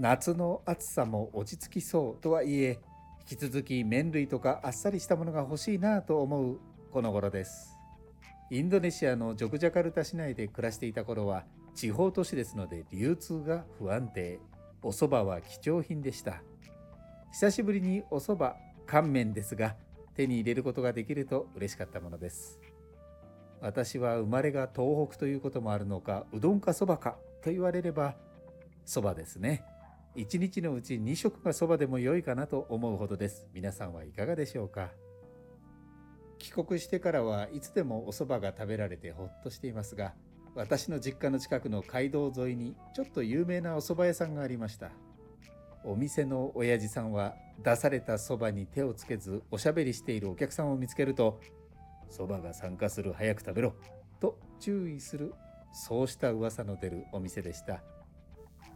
夏の暑さも落ち着きそうとはいえ引き続き麺類とかあっさりしたものが欲しいなと思うこの頃です。インドネシアのジョグジャカルタ市内で暮らしていた頃は地方都市ですので流通が不安定。お蕎麦は貴重品でした。久しぶりにお蕎麦乾麺ですが手に入れることができると嬉しかったものです。私は生まれが東北ということもあるのかうどんかそばかと言われればそばですね。1日のうち2食がそばでも良いかなと思うほどです。皆さんはいかがでしょうか？帰国してからはいつでもお蕎麦が食べられてほっとしていますが私の実家の近くの街道沿いにちょっと有名なお蕎麦屋さんがありました。お店の親父さんは出されたそばに手をつけずおしゃべりしているお客さんを見つけるとそばが参加する早く食べろと注意するそうした噂の出るお店でした。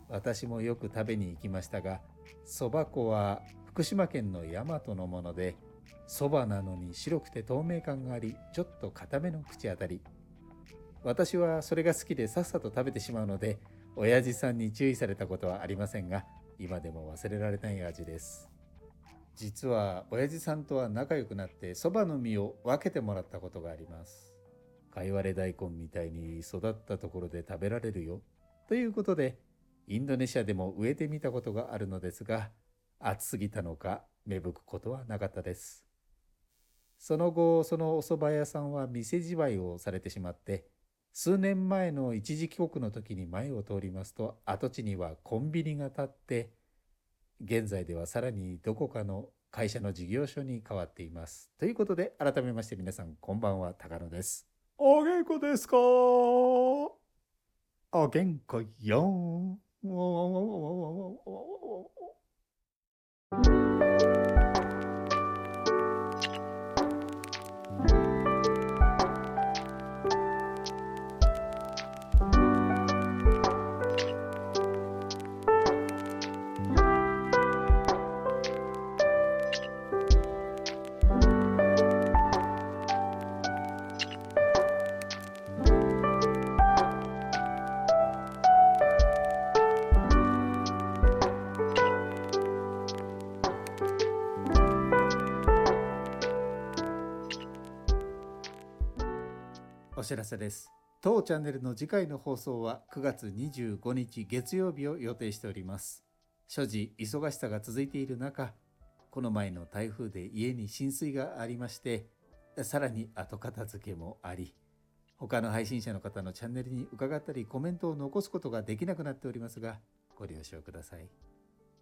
私もよく食べに行きましたがそば粉は福島県の大和のものでそばなのに白くて透明感がありちょっと固めの口当たり。私はそれが好きでさっさと食べてしまうので親父さんに注意されたことはありませんが今でも忘れられない味です。実は親父さんとは仲良くなってそばの実を分けてもらったことがあります。かいわれ大根みたいに育ったところで食べられるよ。ということでインドネシアでも植えてみたことがあるのですが暑すぎたのか芽吹くことはなかったです。その後そのお蕎麦屋さんは店じまいをされてしまって数年前の一時帰国の時に前を通りますと跡地にはコンビニが建って現在ではさらにどこかの会社の事業所に変わっています。ということで改めまして皆さんこんばんは高野です。お元気ですか？お元気よお知らせです。当チャンネルの次回の放送は9月25日月曜日を予定しております。所持忙しさが続いている中この前の台風で家に浸水がありましてさらに後片付けもあり他の配信者の方のチャンネルに伺ったりコメントを残すことができなくなっておりますがご了承ください。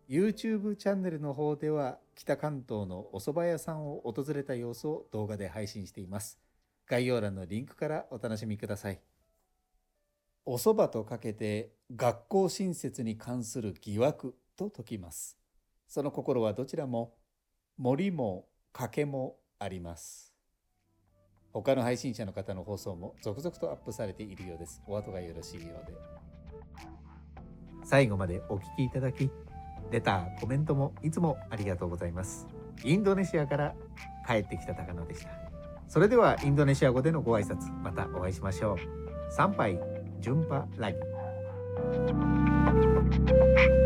YouTube チャンネルの方では北関東のお蕎麦屋さんを訪れた様子を動画で配信しています。概要欄のリンクからお楽しみください。お蕎麦とかけて学校新設に関する疑惑と解きます。その心はどちらも森も賭けもあります。他の配信者の方の放送も続々とアップされているようです。お後がよろしいようで。最後までお聞きいただきレターコメントもいつもありがとうございます。インドネシアから帰ってきた高野でした。それではインドネシア語でのご挨拶またお会いしましょう。参拝順波ラギ「